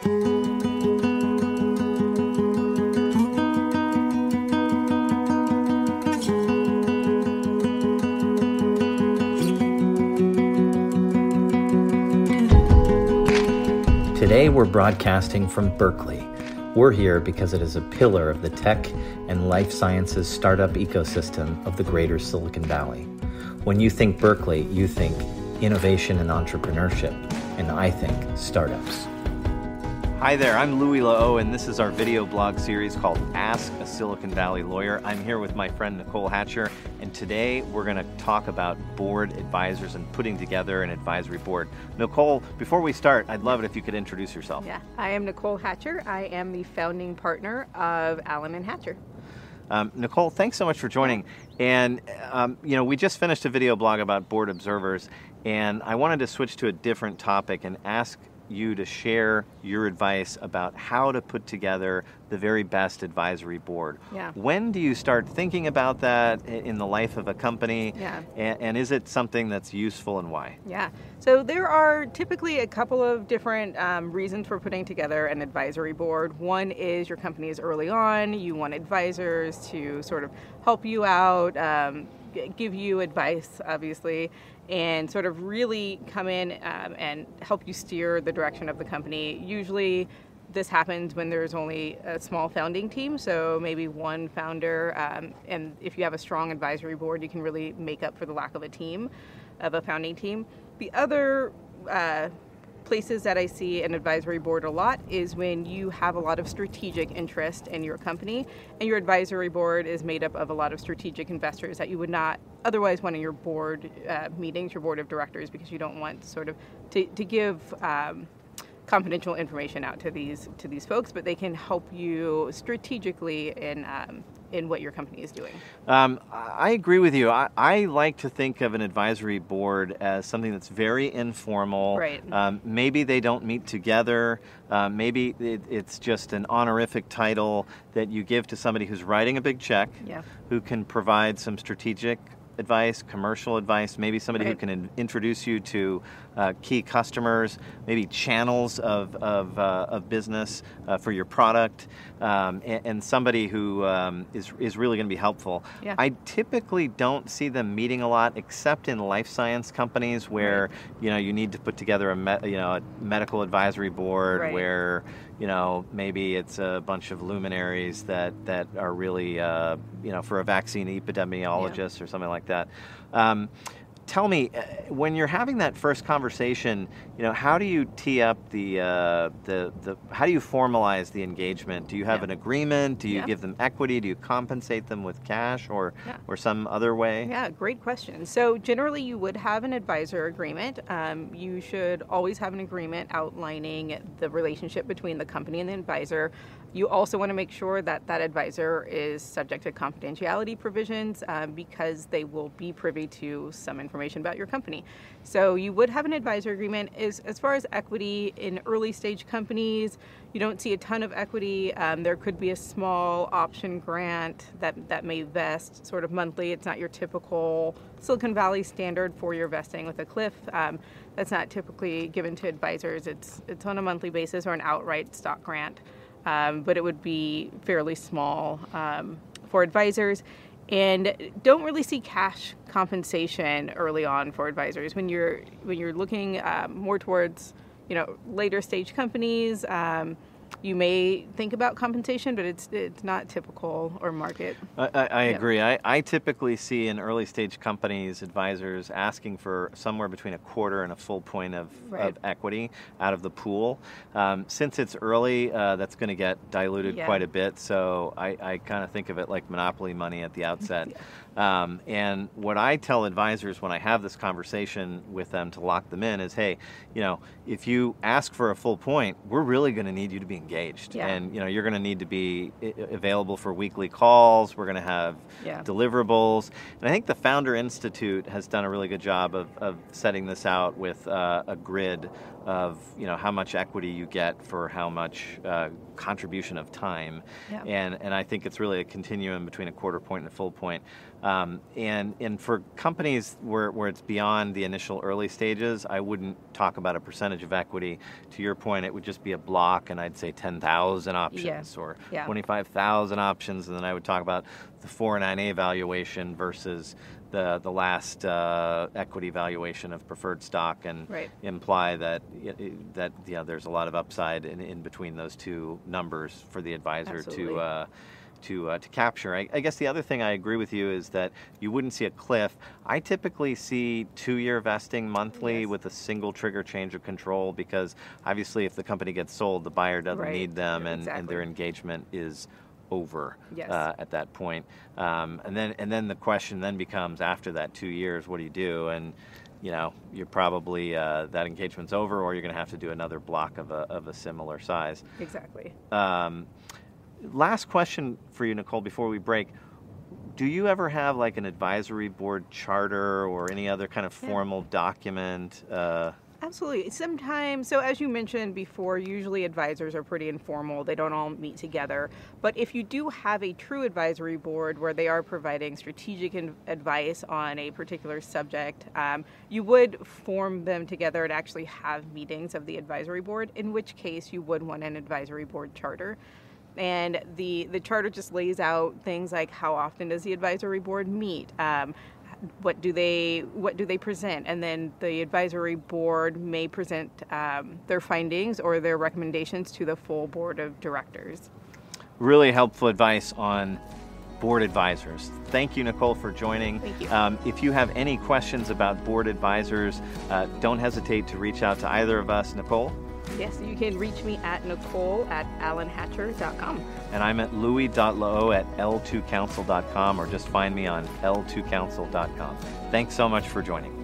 Today we're broadcasting from Berkeley. We're here because it is a pillar of the tech and life sciences startup ecosystem of the greater Silicon Valley. When you think Berkeley, you think innovation and entrepreneurship, and I think startups. Hi there, I'm Louis Lehot, and this is our video blog series called Ask a Silicon Valley Lawyer. I'm here with my friend Nicole Hatcher, and today we're going to talk about board advisors and putting together an advisory board. Nicole, before we start, I'd love it if you could introduce yourself. Yeah, I am Nicole Hatcher. I am the founding partner of Allen and Hatcher. Um, Nicole, thanks so much for joining. And, um, you know, we just finished a video blog about board observers, and I wanted to switch to a different topic and ask you to share your advice about how to put together the very best advisory board. Yeah. When do you start thinking about that in the life of a company? Yeah. And, and is it something that's useful and why? Yeah. So there are typically a couple of different um, reasons for putting together an advisory board. One is your company is early on, you want advisors to sort of help you out. Um, give you advice, obviously, and sort of really come in um, and help you steer the direction of the company. Usually, this happens when there's only a small founding team, so maybe one founder. Um, and if you have a strong advisory board, you can really make up for the lack of a team, of a founding team. The other uh, places that I see an advisory board a lot is when you have a lot of strategic interest in your company and your advisory board is made up of a lot of strategic investors that you would not otherwise want in your board uh, meetings, your board of directors, because you don't want sort of to, to give um, confidential information out to these to these folks, but they can help you strategically in um, in what your company is doing. Um, I agree with you. I, I, like to think of an advisory board as something that's very informal. Right. Um, maybe they don't meet together. Uh, maybe it, it's just an honorific title that you give to somebody who's writing a big check, yeah. who can provide some strategic advice, commercial advice, maybe somebody right. who can in- introduce you to uh, key customers, maybe channels of, of, uh, of business uh, for your product, um, and, and, somebody who um, is is really going to be helpful. Yeah. I typically don't see them meeting a lot, except in life science companies where right. you know you need to put together a me- you know a medical advisory board right. where you know maybe it's a bunch of luminaries that that are really uh, you know for a vaccine epidemiologist yeah. or something like that. Um, tell me, uh, when you're having that first conversation, you know, how do you tee up the uh, the the? How do you formalize the engagement? Do you have yeah. an agreement? Do you yeah. give them equity? Do you compensate them with cash or yeah. or some other way? Yeah, great question. So generally, you would have an advisor agreement. Um, you should always have an agreement outlining the relationship between the company and the advisor. You also want to make sure that that advisor is subject to confidentiality provisions um, because they will be privy to some information about your company. So you would have an advisor agreement. Is as far as equity in early stage companies, you don't see a ton of equity. Um, there could be a small option grant that that may vest sort of monthly. It's not your typical Silicon Valley standard for your vesting with a cliff. Um, that's not typically given to advisors. It's it's on a monthly basis or an outright stock grant um, but it would be fairly small um, for advisors. And don't really see cash compensation early on for advisors when you're when you're looking um, more towards you know later stage companies. Um, you may think about compensation, but it's it's not typical or market. I, I, I yeah. agree. I, I typically see in early stage companies advisors asking for somewhere between a quarter and a full point of, right. of equity out of the pool. Um, since it's early, uh, that's going to get diluted yeah. quite a bit. So I, I kind of think of it like monopoly money at the outset. yeah. Um, and what I tell advisors when I have this conversation with them to lock them in is, hey, you know, if you ask for a full point, we're really going to need you to be engaged, yeah. and you know, you're going to need to be available for weekly calls. We're going to have yeah. deliverables, and I think the Founder Institute has done a really good job of, of setting this out with uh, a grid of you know how much equity you get for how much uh, contribution of time, Yeah. and and I think it's really a continuum between a quarter point and a full point. Um, and and for companies where, where it's beyond the initial early stages, I wouldn't talk about a percentage of equity. To your point, it would just be a block, and I'd say 10,000 options or Yeah. 25,000 options, and then I would talk about the four and nine A valuation versus the the last uh, equity valuation of preferred stock, and Right. imply that that yeah, there's a lot of upside in, in between those two numbers for the advisor Absolutely. to. Uh, to, uh, to capture. I, I guess the other thing I agree with you is that you wouldn't see a cliff. I typically see two year vesting monthly Yes. with a single trigger change of control because obviously, if the company gets sold, the buyer doesn't Right. need them and, and their engagement is over Yes. uh, at that point. Um, and then and then the question then becomes after that two years, what do you do? And you know, you're probably uh, that engagement's over, or you're going to have to do another block of a, of a similar size. Exactly. Um, last question for you, Nicole, before we break. Do you ever have like an advisory board charter or any other kind of Yeah. formal document? Uh, Absolutely. Sometimes, so as you mentioned before, usually advisors are pretty informal. They don't all meet together. But if you do have a true advisory board where they are providing strategic advice on a particular subject, um, you would form them together and actually have meetings of the advisory board, in which case you would want an advisory board charter. And the, the charter just lays out things like how often does the advisory board meet? Um, what do they what do they present and then the advisory board may present um, their findings or their recommendations to the full board of directors really helpful advice on board advisors. Thank you, Nicole, for joining. Thank you. Um, if you have any questions about board advisors, uh, don't hesitate to reach out to either of us, Nicole. Yes you can reach me at nicole at allenhatcher.com And I'm at louis.lehot at l2counsel.com or just find me on l2counsel.com. Thanks so much for joining.